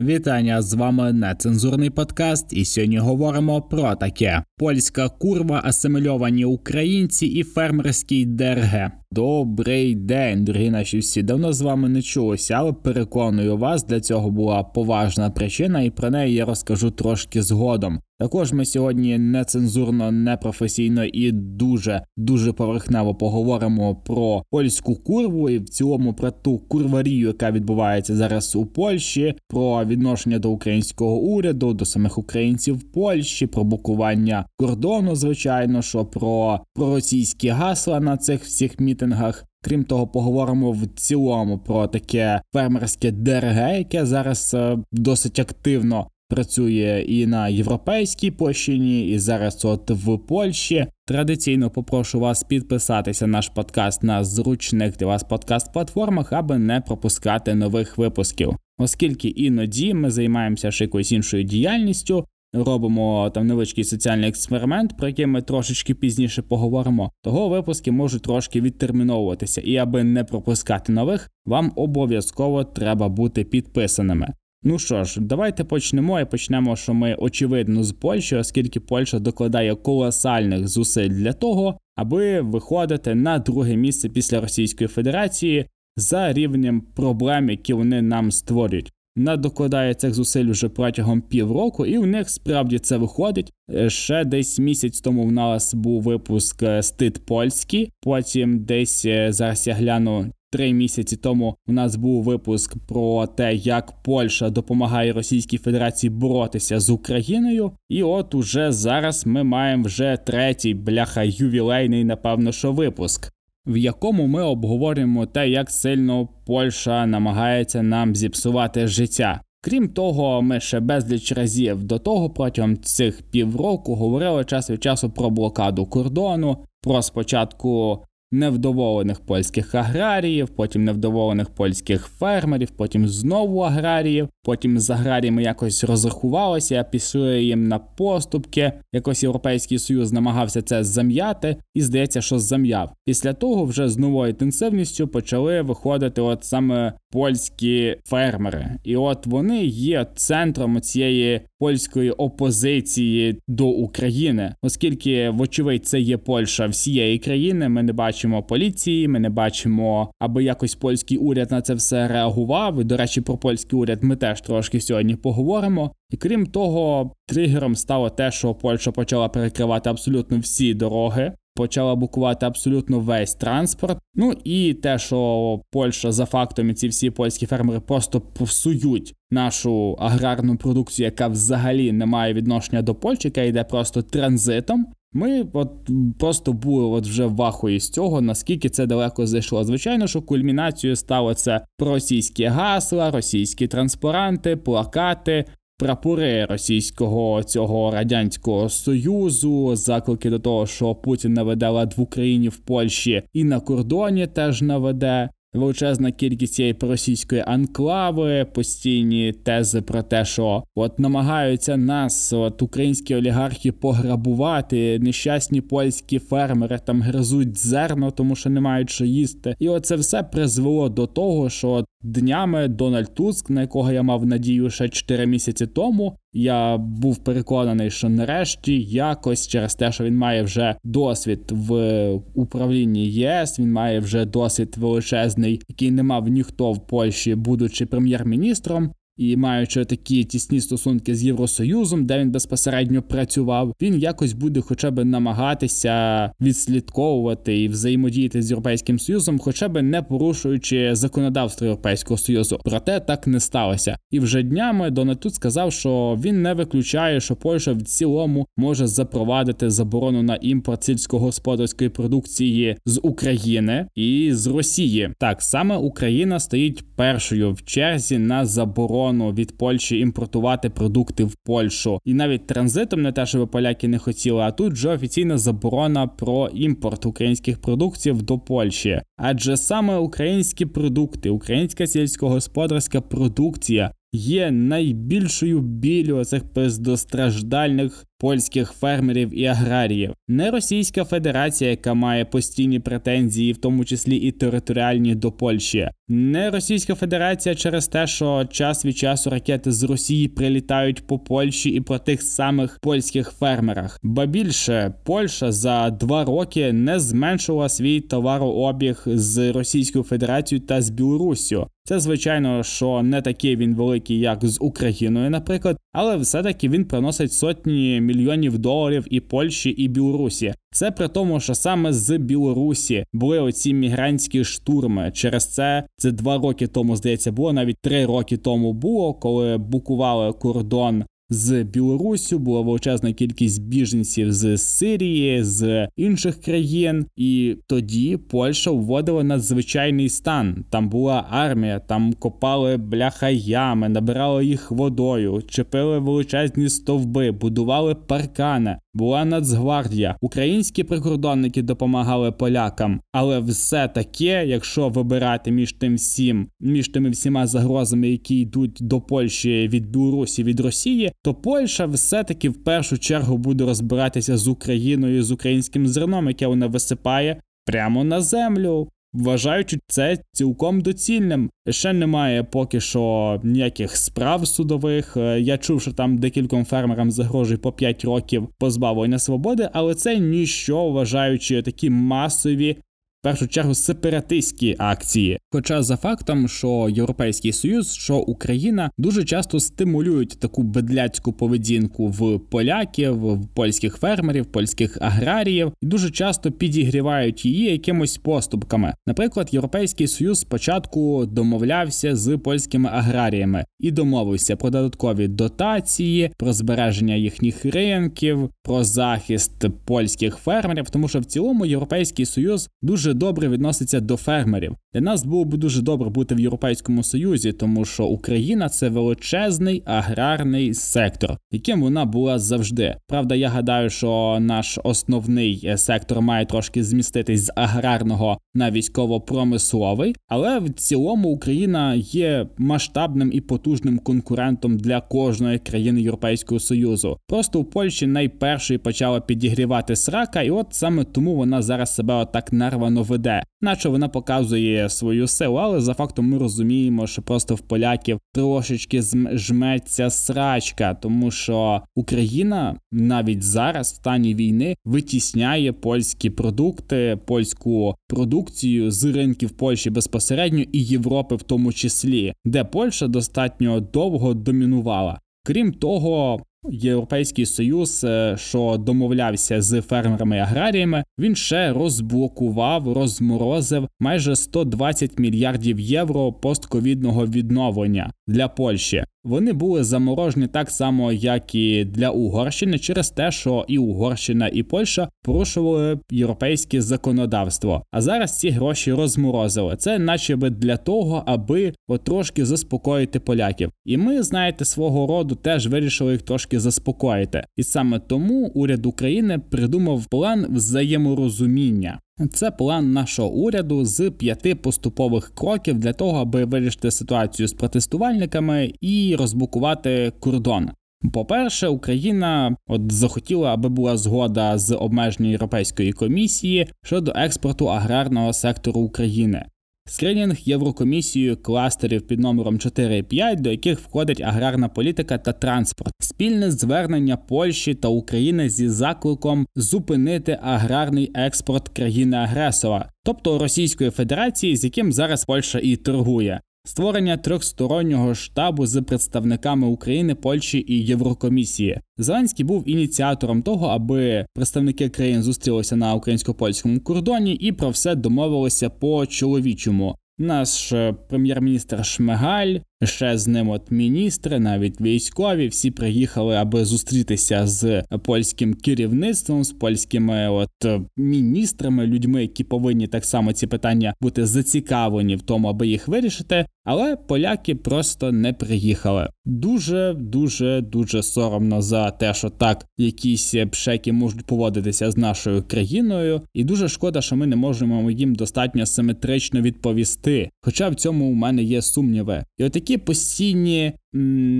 Вітання з вами нецензурний подкаст, і сьогодні говоримо про таке: польська курва, асимільовані українці і фермерський ДРГ. Добрий день, дорогі наші всі. Давно з вами не чулося, але переконую вас, для цього була поважна причина, і про неї я розкажу трошки згодом. Також ми сьогодні нецензурно, непрофесійно і дуже дуже поверхнево поговоримо про польську курву і в цілому про ту курварію, яка відбувається зараз у Польщі, про відношення до українського уряду, до самих українців в Польщі, про блокування кордону, звичайно, що про, про російські гасла на цих всіх мітингах. Крім того, поговоримо в цілому про таке фермерське ДРГ, яке зараз е, досить активно працює і на європейській площині, і зараз, от в Польщі. Традиційно попрошу вас підписатися наш подкаст на зручних для вас подкаст-платформах, аби не пропускати нових випусків, оскільки іноді ми займаємося ще якоюсь іншою діяльністю. Робимо там невеличкий соціальний експеримент, про який ми трошечки пізніше поговоримо. Того випуски можуть трошки відтерміновуватися, і аби не пропускати нових, вам обов'язково треба бути підписаними. Ну що ж, давайте почнемо і почнемо, що ми очевидно з Польщі, оскільки Польща докладає колосальних зусиль для того, аби виходити на друге місце після Російської Федерації за рівнем проблем, які вони нам створюють. Вона докладає цих зусиль вже протягом півроку, і в них справді це виходить. Ще десь місяць тому в нас був випуск е, стид польський. Потім десь е, зараз я гляну Три місяці тому у нас був випуск про те, як Польща допомагає Російській Федерації боротися з Україною. І от уже зараз ми маємо вже третій бляха ювілейний, напевно, що випуск. В якому ми обговорюємо те, як сильно Польща намагається нам зіпсувати життя. Крім того, ми ще безліч разів до того протягом цих півроку говорили час від часу про блокаду кордону, про спочатку невдоволених польських аграріїв, потім невдоволених польських фермерів, потім знову аграріїв. Потім з аграріями якось розрахувалося, пішли їм на поступки. Якось європейський союз намагався це зам'яти, і здається, що зам'яв. Після того вже з новою інтенсивністю почали виходити, от саме польські фермери, і от вони є центром цієї польської опозиції до України, оскільки, вочевидь, це є Польща всієї країни. Ми не бачимо поліції, ми не бачимо, аби якось польський уряд на це все реагував. І, До речі, про польський уряд ми теж трошки сьогодні поговоримо. І крім того, тригером стало те, що Польща почала перекривати абсолютно всі дороги почала блокувати абсолютно весь транспорт. Ну і те, що Польща за фактом і ці всі польські фермери просто псують нашу аграрну продукцію, яка взагалі не має відношення до Польщі, яка йде просто транзитом. Ми от просто були от вже в вахої з цього, наскільки це далеко зайшло. Звичайно, що кульмінацією стало це російські гасла, російські транспаранти, плакати, прапори російського цього радянського союзу, заклики до того, що Путін наведе лад в в Польщі і на кордоні теж наведе величезна кількість цієї проросійської анклави, постійні тези про те, що от намагаються нас, от українські олігархи, пограбувати, нещасні польські фермери там гризуть зерно, тому що не мають що їсти. І оце все призвело до того, що днями Дональд Туск, на якого я мав надію ще 4 місяці тому, я був переконаний, що нарешті якось через те, що він має вже досвід в управлінні ЄС, він має вже досвід величезний, який не мав ніхто в Польщі, будучи прем'єр-міністром і маючи такі тісні стосунки з Євросоюзом, де він безпосередньо працював, він якось буде хоча б намагатися відслідковувати і взаємодіяти з європейським союзом, хоча б не порушуючи законодавство Європейського союзу. Проте так не сталося. І вже днями Дональд Туд сказав, що він не виключає, що Польща в цілому може запровадити заборону на імпорт сільськогосподарської продукції з України і з Росії. Так саме Україна стоїть першою в черзі на заборону заборону від Польщі імпортувати продукти в Польщу, і навіть транзитом не те, щоб поляки не хотіли. А тут вже офіційна заборона про імпорт українських продуктів до Польщі, адже саме українські продукти, українська сільськогосподарська продукція. Є найбільшою білю цих бездостраждальних польських фермерів і аграріїв, не Російська Федерація, яка має постійні претензії, в тому числі і територіальні до Польщі, Не Російська Федерація через те, що час від часу ракети з Росії прилітають по Польщі і про тих самих польських фермерах. Ба більше Польща за два роки не зменшила свій товарообіг з Російською Федерацією та з Білоруссю. Це звичайно, що не такий він великий, як з Україною, наприклад, але все-таки він приносить сотні мільйонів доларів і Польщі, і Білорусі. Це при тому, що саме з Білорусі були оці мігрантські штурми. Через це це два роки тому здається було навіть три роки тому було, коли букували кордон з Білоруссю була величезна кількість біженців з Сирії, з інших країн, і тоді Польща вводила надзвичайний стан. Там була армія, там копали бляха ями, набирали їх водою, чепили величезні стовби, будували паркани. Була Нацгвардія, українські прикордонники допомагали полякам, але все таке, якщо вибирати між тим всім, між тими всіма загрозами, які йдуть до Польщі від Білорусі від Росії, то Польща все-таки в першу чергу буде розбиратися з Україною з українським зерном, яке вона висипає прямо на землю. Вважаючи це цілком доцільним. Ще немає поки що ніяких справ судових. Е, я чув, що там декільком фермерам загрожує по 5 років позбавлення свободи, але це ніщо вважаючи такі масові першу чергу сепаратистські акції. Хоча за фактом, що Європейський Союз, що Україна дуже часто стимулюють таку бедляцьку поведінку в поляків, в польських фермерів, польських аграріїв, і дуже часто підігрівають її якимось поступками. Наприклад, Європейський Союз спочатку домовлявся з польськими аграріями і домовився про додаткові дотації, про збереження їхніх ринків, про захист польських фермерів, тому що в цілому європейський союз дуже добре відноситься до фермерів. Для нас було б дуже добре бути в Європейському Союзі, тому що Україна це величезний аграрний сектор, яким вона була завжди. Правда, я гадаю, що наш основний е, сектор має трошки зміститись з аграрного на військово-промисловий, але в цілому Україна є масштабним і потужним конкурентом для кожної країни Європейського союзу. Просто у Польщі найпершої почала підігрівати срака, і от саме тому вона зараз себе отак нарвано веде, наче вона показує свою силу, але за фактом ми розуміємо, що просто в поляків трошечки жметься срачка, тому що Україна навіть зараз в стані війни витісняє польські продукти, польську продукцію з ринків Польщі безпосередньо і Європи, в тому числі, де Польща достатньо довго домінувала. Крім того, Європейський союз, е, що домовлявся з фермерами-аграріями, він ще розблокував, розморозив майже 120 мільярдів євро постковідного відновлення для Польщі. Вони були заморожені так само, як і для Угорщини, через те, що і Угорщина, і Польща порушували європейське законодавство. А зараз ці гроші розморозили. Це, начебто, для того, аби трошки заспокоїти поляків. І ми, знаєте, свого роду теж вирішили їх трошки заспокоїти. І саме тому уряд України придумав план взаєморозуміння. Це план нашого уряду з п'яти поступових кроків для того, аби вирішити ситуацію з протестувальниками і розблокувати кордон. По-перше, Україна от захотіла, аби була згода з обмеження Європейської комісії щодо експорту аграрного сектору України. Скринінг Єврокомісією кластерів під номером 4 і 5, до яких входить аграрна політика та транспорт, спільне звернення Польщі та України зі закликом зупинити аграрний експорт країни-агресора, тобто Російської Федерації, з яким зараз Польща і торгує. Створення трьохстороннього штабу з представниками України, Польщі і Єврокомісії. Зеленський був ініціатором того, аби представники країн зустрілися на українсько-польському кордоні і про все домовилися по чоловічому. Наш е, прем'єр-міністр Шмигаль ще з ним от міністри, навіть військові, всі приїхали, аби зустрітися з польським керівництвом, з польськими от міністрами, людьми, які повинні так само ці питання бути зацікавлені в тому, аби їх вирішити. Але поляки просто не приїхали. Дуже дуже дуже соромно за те, що так якісь пшеки можуть поводитися з нашою країною, і дуже шкода, що ми не можемо їм достатньо симетрично відповісти. Хоча в цьому у мене є сумніви, і отакі постійні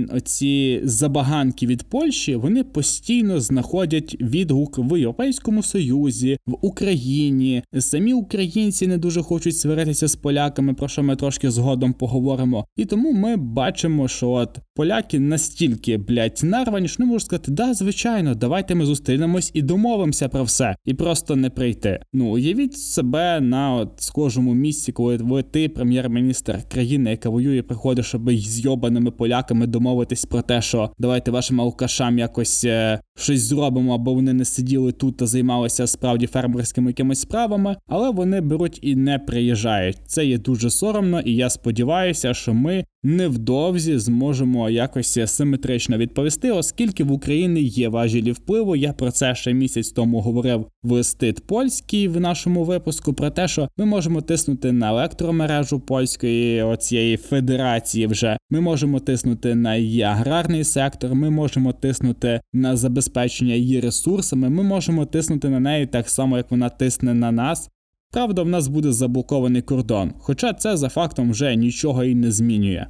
оці забаганки від Польщі вони постійно знаходять відгук в Європейському Союзі, в Україні. Самі українці не дуже хочуть сваритися з поляками, про що ми трошки згодом поговоримо. І тому ми бачимо, що от поляки настільки блядь, нарвані, що не можуть сказати, да, звичайно, давайте ми зустрінемось і домовимося про все, і просто не прийти. Ну уявіть себе на от схожому місці, коли ви ти, прем'єр-міністр країни, яка воює, приходиш, щоб з йобаними поляками домовитись про те, що давайте вашим алкашам якось е, щось зробимо, аби вони не сиділи тут та займалися справді фермерськими якимись справами, але вони беруть і не приїжджають. Це є дуже соромно, і я сподіваюся, що ми невдовзі зможемо якось симетрично відповісти, оскільки в Україні є важелі впливу. Я про це ще місяць тому говорив в стит польський в нашому випуску. Про те, що ми можемо тиснути на електромережу польської оцієї федерації. Вже ми можемо тиснути на її аграрний сектор. Ми можемо тиснути на забезпечення її ресурсами. Ми можемо тиснути на неї так само, як вона тисне на нас. Правда, в нас буде заблокований кордон, хоча це за фактом вже нічого і не змінює.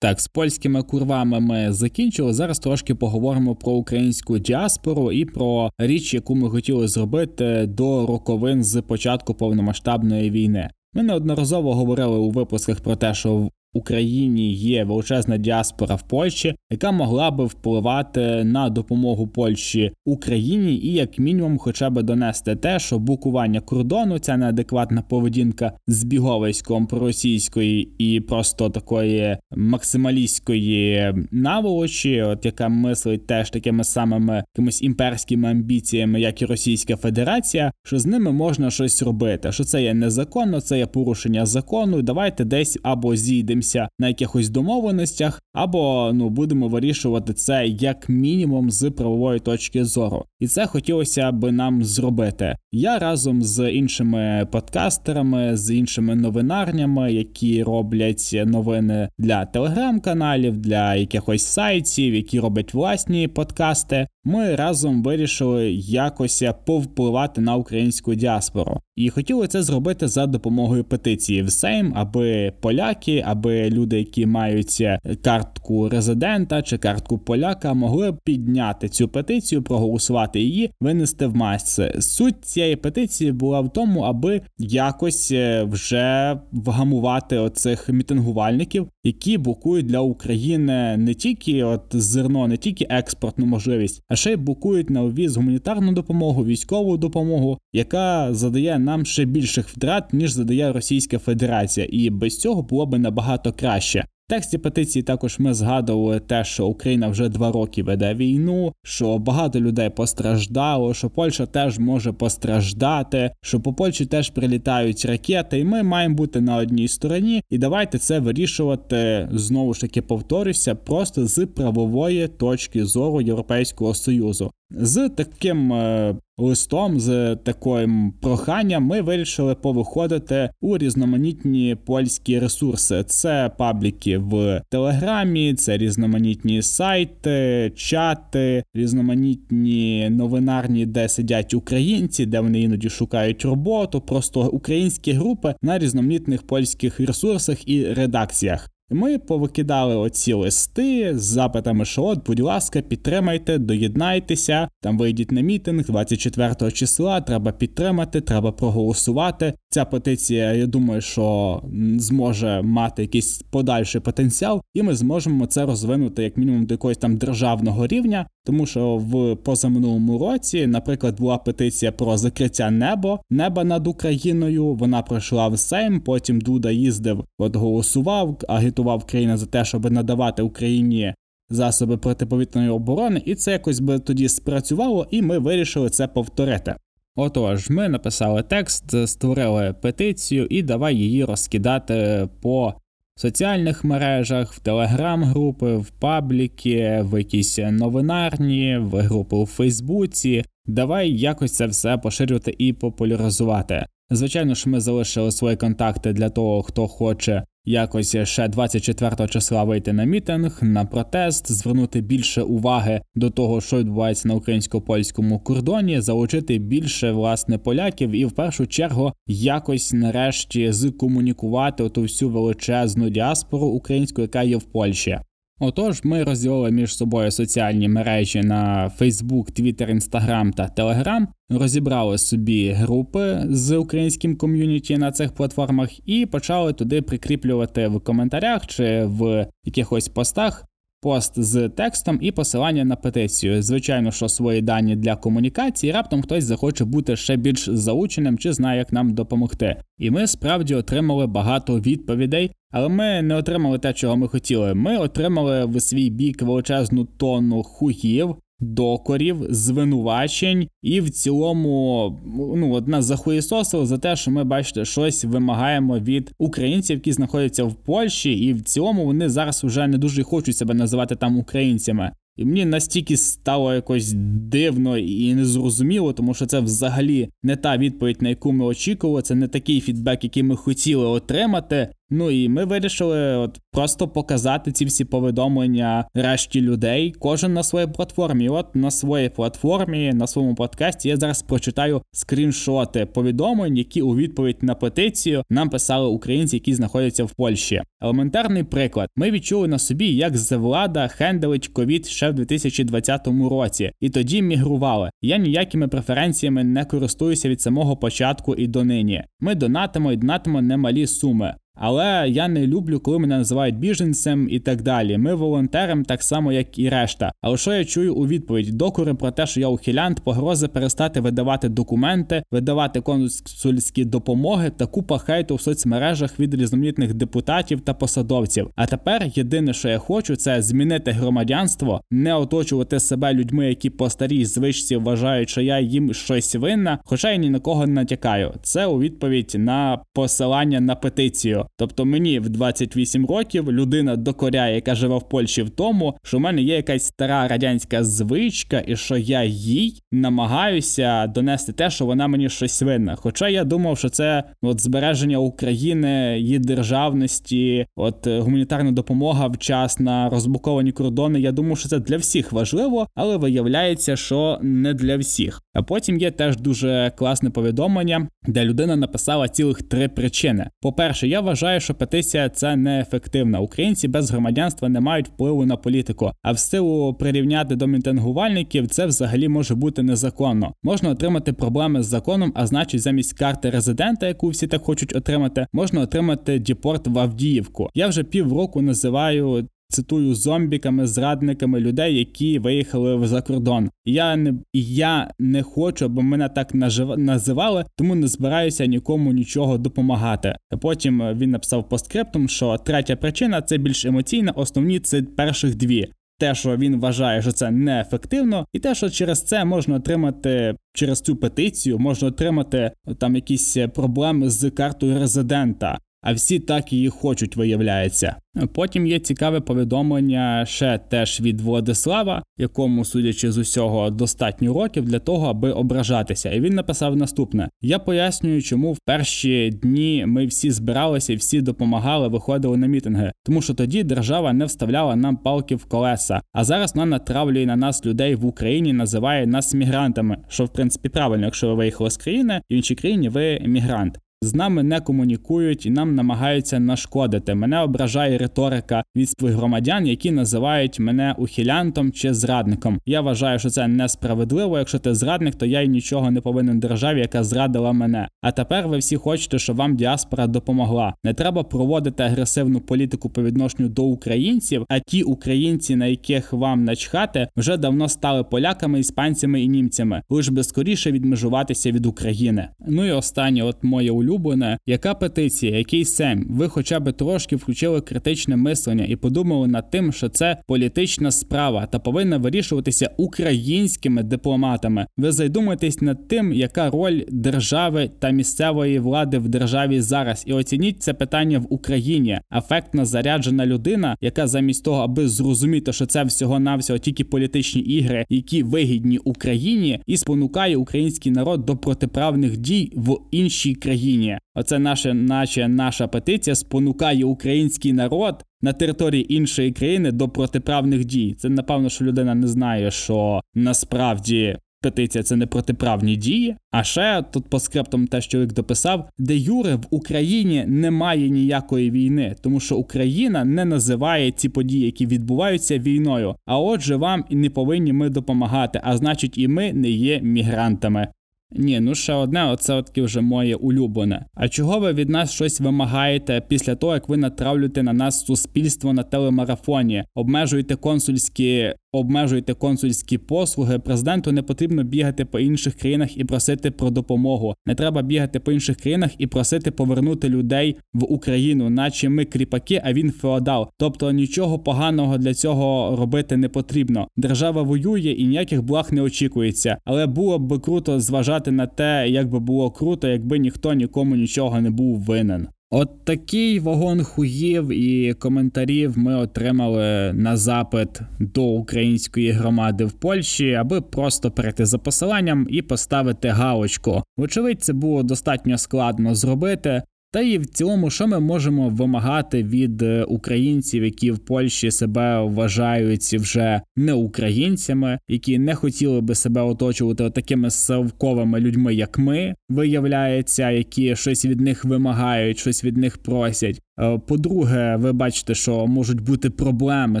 Так, з польськими курвами ми закінчили. Зараз трошки поговоримо про українську діаспору і про річ, яку ми хотіли зробити до роковин з початку повномасштабної війни. Ми неодноразово говорили у випусках про те, що Україні є величезна діаспора в Польщі, яка могла би впливати на допомогу Польщі Україні і, як мінімум, хоча б донести те, що букування кордону, ця неадекватна поведінка збіговиськом проросійської і просто такої максималістської наволочі, от яка мислить теж такими самими якимись імперськими амбіціями, як і Російська Федерація, що з ними можна щось робити. Що це є незаконно, це є порушення закону. Давайте десь або зійдемо зійдемося на якихось домовленостях, або ну будемо вирішувати це як мінімум з правової точки зору. І це хотілося би нам зробити. Я разом з іншими подкастерами, з іншими новинарнями, які роблять новини для телеграм-каналів, для якихось сайтів, які роблять власні подкасти. Ми разом вирішили якось повпливати на українську діаспору, і хотіли це зробити за допомогою петиції в Сейм, аби поляки, аби люди, які мають картку резидента чи картку поляка, могли підняти цю петицію, проголосувати її, винести в масці. Суть цієї петиції була в тому, аби якось е, вже вгамувати оцих мітингувальників, які блокують для України не тільки от зерно, не тільки експортну можливість, а ще й блокують на увіз гуманітарну допомогу, військову допомогу, яка задає нам ще більших втрат ніж задає Російська Федерація, і без цього було би набагато краще. В тексті петиції також ми згадували те, що Україна вже два роки веде війну, що багато людей постраждало, що Польща теж може постраждати, що по Польщі теж прилітають ракети, і ми маємо бути на одній стороні. І давайте це вирішувати знову ж таки повторюся, просто з правової точки зору Європейського союзу. З таким е, листом, з таким проханням, ми вирішили повиходити у різноманітні польські ресурси. Це пабліки в Телеграмі, це різноманітні сайти, чати, різноманітні новинарні, де сидять українці, де вони іноді шукають роботу, просто українські групи на різноманітних польських ресурсах і редакціях. Ми повикидали оці листи з запитами, що от, будь ласка, підтримайте, доєднайтеся, там вийдіть на мітинг 24 числа. Треба підтримати, треба проголосувати. Ця петиція, я думаю, що зможе мати якийсь подальший потенціал, і ми зможемо це розвинути як мінімум до якогось там державного рівня, тому що в позаминулому році, наприклад, була петиція про закриття небо, неба над Україною. Вона пройшла в Сейм. Потім Дуда їздив, от голосував, агітував країну за те, щоб надавати Україні. Засоби протиповітряної оборони, і це якось би тоді спрацювало, і ми вирішили це повторити. Отож, ми написали текст, створили петицію і давай її розкидати по соціальних мережах, в телеграм-групи, в пабліки, в якісь новинарні, в групи у Фейсбуці. Давай якось це все поширювати і популяризувати. Звичайно ж, ми залишили свої контакти для того, хто хоче якось ще 24 числа вийти на мітинг, на протест, звернути більше уваги до того, що відбувається на українсько польському кордоні, залучити більше власне поляків і в першу чергу якось нарешті зкомунікувати оту всю величезну діаспору українську, яка є в Польщі. Отож, ми розділили між собою соціальні мережі на Facebook, Twitter, Instagram та Telegram, розібрали собі групи з українським ком'юніті на цих платформах і почали туди прикріплювати в коментарях чи в якихось постах пост з текстом і посилання на петицію. Звичайно, що свої дані для комунікації раптом хтось захоче бути ще більш заученим чи знає, як нам допомогти. І ми справді отримали багато відповідей, але ми не отримали те, чого ми хотіли. Ми отримали в свій бік величезну тонну хуїв, докорів, звинувачень, і в цілому ну от нас захуєсосили за те, що ми бачите, щось вимагаємо від українців, які знаходяться в Польщі, і в цілому вони зараз вже не дуже хочуть себе називати там українцями. І мені настільки стало якось дивно і незрозуміло, тому що це взагалі не та відповідь, на яку ми очікували. Це не такий фідбек, який ми хотіли отримати. Ну і ми вирішили от просто показати ці всі повідомлення решті людей, кожен на своїй платформі. От на своїй платформі, на своєму подкасті я зараз прочитаю скріншоти повідомлень, які у відповідь на петицію нам писали українці, які знаходяться в Польщі. Елементарний приклад: ми відчули на собі, як влада хенделить ковід ще в 2020 році, і тоді мігрували. Я ніякими преференціями не користуюся від самого початку і донині. Ми донатимо і донатимо немалі суми. Але я не люблю, коли мене називають біженцем і так далі. Ми волонтерам так само, як і решта. Але що я чую у відповідь? Докури про те, що я ухилянт, погрози перестати видавати документи, видавати консульські допомоги та купа хейту в соцмережах від різноманітних депутатів та посадовців. А тепер єдине, що я хочу, це змінити громадянство, не оточувати себе людьми, які по старій звичці вважають, що я їм щось винна, хоча я ні на кого не натякаю. Це у відповідь на посилання на петицію. Тобто мені в 28 років людина докоряє, яка живе в Польщі в тому, що в мене є якась стара радянська звичка, і що я їй намагаюся донести те, що вона мені щось винна. Хоча я думав, що це от збереження України, її державності, от гуманітарна допомога вчасна, розблоковані кордони. Я думав, що це для всіх важливо, але виявляється, що не для всіх. А потім є теж дуже класне повідомлення, де людина написала цілих три причини. По перше, я вважаю, що петиція це неефективна. Українці без громадянства не мають впливу на політику, а в силу прирівняти до мітингувальників це взагалі може бути незаконно. Можна отримати проблеми з законом, а значить, замість карти резидента, яку всі так хочуть отримати, можна отримати діпорт в Авдіївку. Я вже півроку називаю цитую зомбіками, зрадниками людей, які виїхали за кордон. Я не я не хочу, аби мене так нажив, називали, тому не збираюся нікому нічого допомагати. Потім він написав постскриптум, що третя причина це більш емоційна, основні це перших дві. Те, що він вважає, що це неефективно, і те, що через це можна отримати через цю петицію, можна отримати там якісь проблеми з картою резидента а всі так її хочуть, виявляється. Потім є цікаве повідомлення ще теж від Владислава, якому, судячи з усього, достатньо років для того, аби ображатися. І він написав наступне: я пояснюю, чому в перші дні ми всі збиралися всі допомагали, виходили на мітинги, тому що тоді держава не вставляла нам палки в колеса. А зараз вона натравлює на нас людей в Україні, називає нас мігрантами, що в принципі правильно, якщо ви виїхали з країни, в іншій країні ви мігрант з нами не комунікують і нам намагаються нашкодити. Мене ображає риторика від своїх громадян, які називають мене ухилянтом чи зрадником. Я вважаю, що це несправедливо. Якщо ти зрадник, то я й нічого не повинен державі, яка зрадила мене. А тепер ви всі хочете, щоб вам діаспора допомогла. Не треба проводити агресивну політику по відношенню до українців. А ті українці, на яких вам начхати, вже давно стали поляками, іспанцями і німцями, лиш би скоріше відмежуватися від України. Ну і останнє, от моє улюблене улюблене, яка петиція, який сем, ви хоча б трошки включили критичне мислення і подумали над тим, що це політична справа та повинна вирішуватися українськими дипломатами. Ви задумайтесь над тим, яка роль держави та місцевої влади в державі зараз, і оцініть це питання в Україні. Афектно заряджена людина, яка замість того, аби зрозуміти, що це всього навсього тільки політичні ігри, які вигідні Україні, і спонукає український народ до протиправних дій в іншій країні. Україні. Оце наша, наче наша петиція спонукає український народ на території іншої країни до протиправних дій. Це напевно, що людина не знає, що насправді петиція це не протиправні дії. А ще тут по скриптам те, що чоловік дописав, де Юре в Україні немає ніякої війни, тому що Україна не називає ці події, які відбуваються війною. А отже, вам і не повинні ми допомагати. А значить, і ми не є мігрантами. Ні, ну ще одне, оце таки вже моє улюблене. А чого ви від нас щось вимагаєте після того, як ви натравлюєте на нас суспільство на телемарафоні, обмежуєте консульські обмежуєте консульські послуги, президенту не потрібно бігати по інших країнах і просити про допомогу. Не треба бігати по інших країнах і просити повернути людей в Україну, наче ми кріпаки, а він феодал. Тобто нічого поганого для цього робити не потрібно. Держава воює і ніяких благ не очікується. Але було б круто зважати на те, як би було круто, якби ніхто нікому нічого не був винен. От такий вагон хуїв і коментарів ми отримали на запит до української громади в Польщі, аби просто перейти за посиланням і поставити галочку. Вочевидь, це було достатньо складно зробити. Та і в цілому, що ми можемо вимагати від е, українців, які в Польщі себе вважають вже не українцями, які не хотіли би себе оточувати такими совковими людьми, як ми, виявляється, які щось від них вимагають, щось від них просять. Е, по-друге, ви бачите, що можуть бути проблеми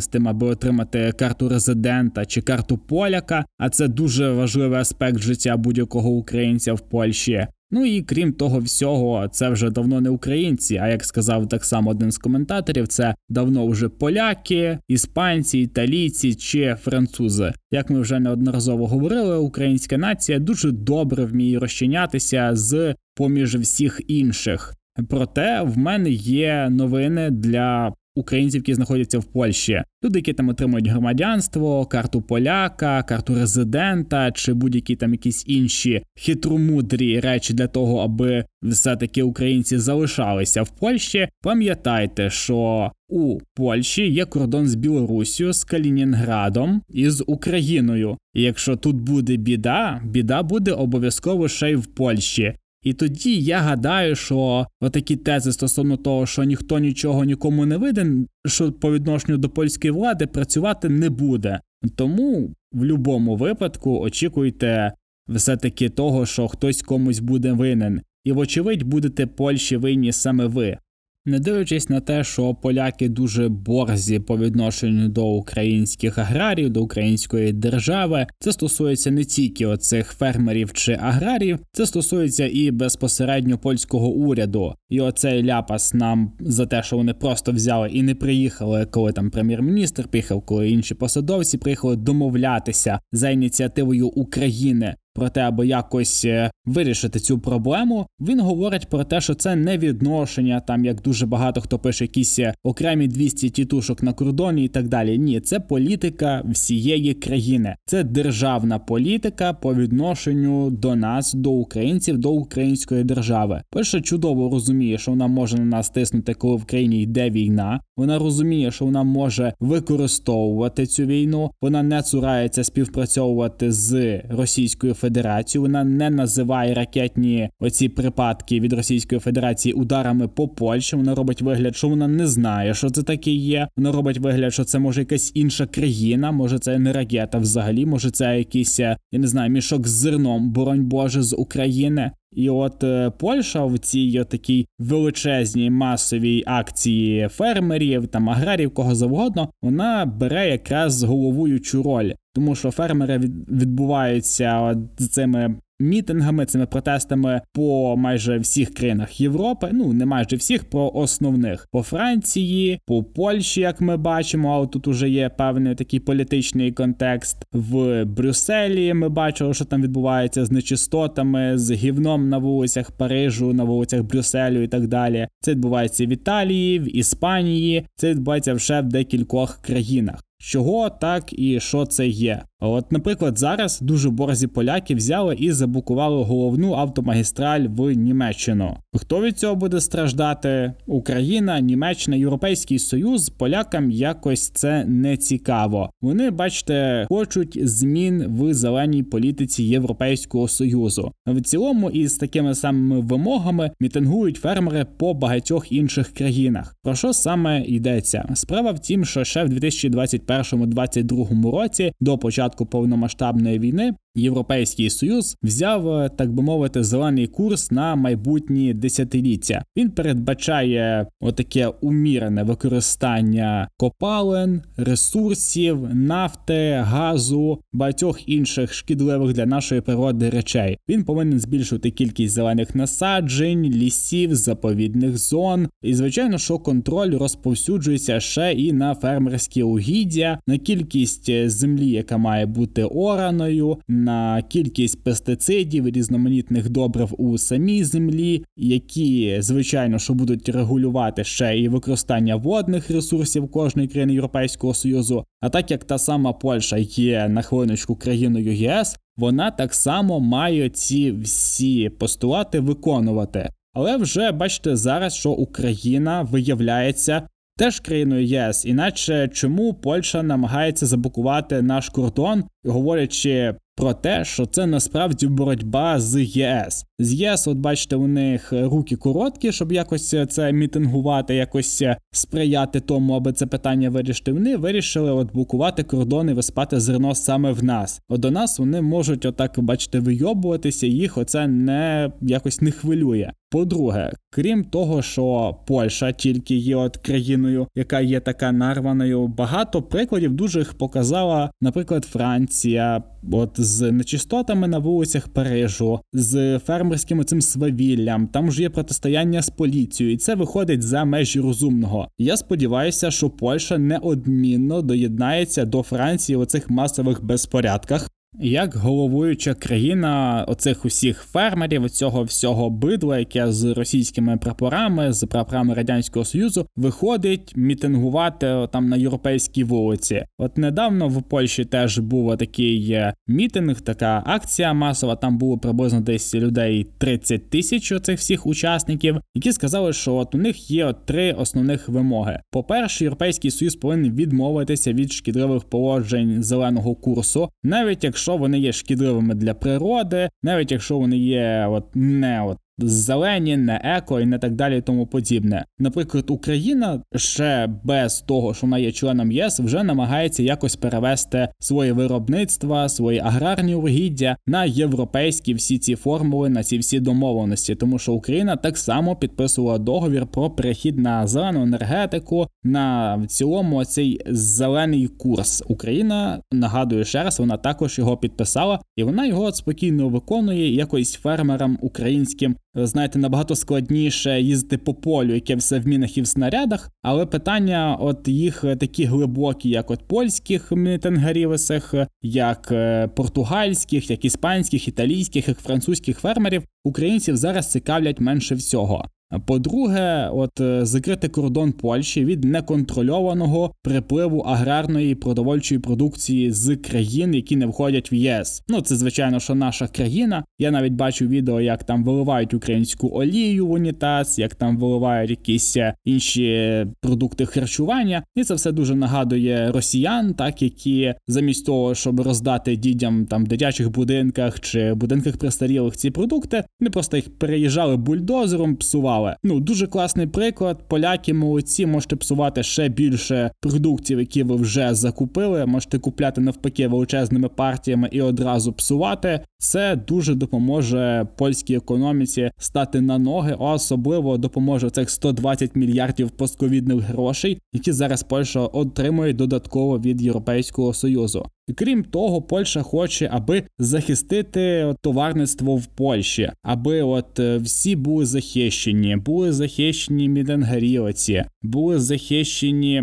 з тим, аби отримати карту резидента чи карту поляка, а це дуже важливий аспект життя будь-якого українця в Польщі. Ну і крім того всього, це вже давно не українці. А як сказав так само один з коментаторів, це давно вже поляки, іспанці, італійці чи французи. Як ми вже неодноразово говорили, українська нація дуже добре вміє розчинятися з поміж всіх інших. Проте в мене є новини для українців, які знаходяться в Польщі. Люди, які там отримують громадянство, карту поляка, карту резидента чи будь-які там якісь інші хитромудрі речі для того, аби все-таки українці залишалися в Польщі. Пам'ятайте, що у Польщі є кордон з Білорусію, з Калінінградом і з Україною. І якщо тут буде біда, біда буде обов'язково ще й в Польщі. І тоді я гадаю, що отакі тези стосовно того, що ніхто нічого нікому не виден, що по відношенню до польської влади працювати не буде. Тому в будь-якому випадку очікуйте все-таки того, що хтось комусь буде винен, і, вочевидь, будете Польщі винні саме ви. Не дивлячись на те, що поляки дуже борзі по відношенню до українських аграрів, до української держави, це стосується не тільки оцих фермерів чи аграрів, це стосується і безпосередньо польського уряду. І оцей ляпас нам за те, що вони просто взяли і не приїхали, коли там прем'єр-міністр приїхав, коли інші посадовці приїхали домовлятися за ініціативою України про те, аби якось е, вирішити цю проблему. Він говорить про те, що це не відношення, там як дуже багато хто пише якісь е, окремі 200 тітушок на кордоні і так далі. Ні, це політика всієї країни, це державна політика по відношенню до нас, до українців, до української держави. Перше чудово розуміє, що вона може на нас тиснути, коли в країні йде війна. Вона розуміє, що вона може використовувати цю війну. Вона не цурається співпрацьовувати з Російською Федерацію. Вона не називає ракетні оці припадки від Російської Федерації ударами по Польщі. Вона робить вигляд, що вона не знає, що це таке є. Вона робить вигляд, що це може якась інша країна. Може, це не ракета взагалі, може це якийсь я не знаю, мішок з зерном, боронь Боже, з України. І от е, Польща в цій такій величезній масовій акції фермерів там аграрів, кого завгодно, вона бере якраз головуючу роль, тому що фермери відбуваються цими мітингами, цими протестами по майже всіх країнах Європи. Ну не майже всіх, про основних по Франції, по Польщі, як ми бачимо, але тут уже є певний такий політичний контекст. В Брюсселі ми бачили, що там відбувається з нечистотами, з гівном на вулицях Парижу, на вулицях Брюсселю і так далі. Це відбувається в Італії, в Іспанії, це відбувається вже в декількох країнах. Чого так і що це є? От, наприклад, зараз дуже борзі поляки взяли і забукували головну автомагістраль в Німеччину. Хто від цього буде страждати? Україна, Німеччина, Європейський Союз полякам якось це не цікаво. Вони, бачите, хочуть змін в зеленій політиці Європейського союзу. В цілому, із такими самими вимогами мітингують фермери по багатьох інших країнах. Про що саме йдеться? Справа в тім, що ще в 2021-2022 році до початку повномасштабної війни Європейський союз взяв, е, так би мовити, зелений курс на майбутні десятиліття. Він передбачає отаке умірене використання копалин, ресурсів, нафти, газу, багатьох інших шкідливих для нашої природи речей. Він повинен збільшувати кількість зелених насаджень, лісів, заповідних зон. І звичайно, що контроль розповсюджується ще і на фермерські угіддя, на кількість е, землі, яка має бути ораною на кількість пестицидів, різноманітних добрив у самій землі, які звичайно що будуть регулювати ще і використання водних ресурсів кожної країни Європейського союзу. А так як та сама Польща є на хвилиночку країною ЄС, вона так само має ці всі постулати виконувати. Але вже бачите зараз, що Україна виявляється теж країною ЄС, іначе чому Польща намагається заблокувати наш кордон, говорячи про те, що це насправді боротьба з ЄС. З ЄС, от бачите, у них руки короткі, щоб якось це мітингувати, якось сприяти тому, аби це питання вирішити. Вони вирішили от блокувати кордони, виспати зерно саме в нас. От до нас вони можуть, отак, бачите, вийобуватися, їх оце не якось не хвилює. По-друге, крім того, що Польща тільки є от країною, яка є така нарваною, багато прикладів дуже їх показала, наприклад, Франція, от з нечистотами на вулицях Парижу, з фермерським цим свавіллям, там ж є протистояння з поліцією, і це виходить за межі розумного. Я сподіваюся, що Польща неодмінно доєднається до Франції у цих масових безпорядках. Як головуюча країна оцих усіх фермерів, цього всього бидла, яке з російськими прапорами, з прапорами радянського союзу, виходить мітингувати там на європейській вулиці. От недавно в Польщі теж був такий е, мітинг, така акція масова. Там було приблизно десь людей 30 тисяч оцих всіх учасників, які сказали, що от у них є от три основних вимоги. По перше, європейський союз повинен відмовитися від шкідливих положень зеленого курсу, навіть якщо якщо вони є шкідливими для природи, навіть якщо вони є от не от зелені, не еко і не так далі, і тому подібне. Наприклад, Україна ще без того, що вона є членом ЄС, вже намагається якось перевести своє виробництва, свої аграрні угіддя на європейські всі ці формули, на ці всі домовленості, тому що Україна так само підписувала договір про перехід на зелену енергетику, на в цілому цей зелений курс. Україна нагадую ще раз, вона також його підписала, і вона його спокійно виконує якось фермерам українським знаєте, набагато складніше їздити по полю, яке все в мінах і в снарядах. Але питання, от їх такі глибокі, як от польських мітингарівесих, як е, португальських, як іспанських, італійських, як французьких фермерів, українців зараз цікавлять менше всього. По-друге, от е, закрити кордон Польщі від неконтрольованого припливу аграрної продовольчої продукції з країн, які не входять в ЄС. Ну це звичайно, що наша країна. Я навіть бачу відео, як там виливають українську олію в унітаз, як там виливають якісь е, інші продукти харчування, і це все дуже нагадує росіян, так які замість того, щоб роздати дітям там в дитячих будинках чи будинках престарілих ці продукти, вони просто їх переїжджали бульдозером, псували псували. Ну дуже класний приклад. Поляки молодці, можете псувати ще більше продуктів, які ви вже закупили. Можете купляти навпаки величезними партіями і одразу псувати. Це дуже допоможе польській економіці стати на ноги, особливо допоможе цих 120 мільярдів постковідних грошей, які зараз Польща отримує додатково від Європейського союзу. Крім того, Польща хоче, аби захистити товарництво в Польщі, аби от е, всі були захищені, були захищені міденгарілиці, були захищені.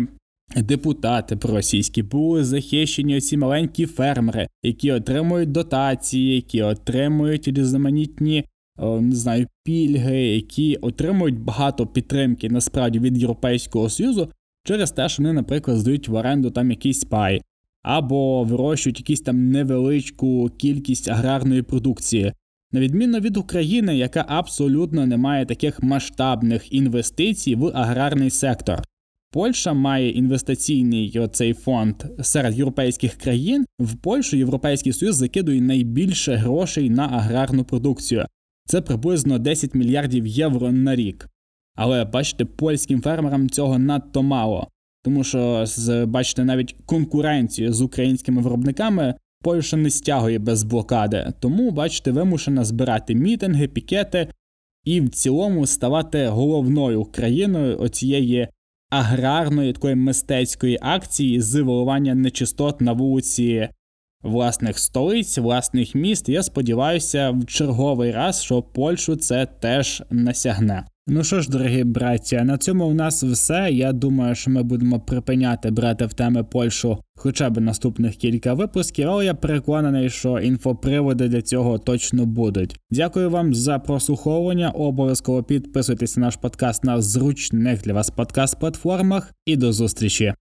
Депутати проросійські були захищені ці маленькі фермери, які отримують дотації, які отримують різноманітні не знаю пільги, які отримують багато підтримки насправді від Європейського союзу через те, що вони, наприклад, здають в оренду там якийсь пай або вирощують якісь там невеличку кількість аграрної продукції. На відміну від України, яка абсолютно не має таких масштабних інвестицій в аграрний сектор. Польща має інвестиційний оцей фонд серед європейських країн. В Польщу Європейський Союз закидує найбільше грошей на аграрну продукцію. Це приблизно 10 мільярдів євро на рік. Але бачите, польським фермерам цього надто мало. Тому що бачите, навіть конкуренцію з українськими виробниками Польща не стягує без блокади, тому, бачите, вимушена збирати мітинги, пікети і в цілому ставати головною країною оцієї аграрної такої мистецької акції з виливання нечистот на вулиці власних столиць, власних міст. Я сподіваюся, в черговий раз, що Польщу це теж насягне. Ну що ж, дорогі браття, на цьому в нас все. Я думаю, що ми будемо припиняти брати в теми Польщу хоча б наступних кілька випусків, але я переконаний, що інфоприводи для цього точно будуть. Дякую вам за прослуховування. Обов'язково підписуйтесь на наш подкаст на зручних для вас подкаст-платформах і до зустрічі.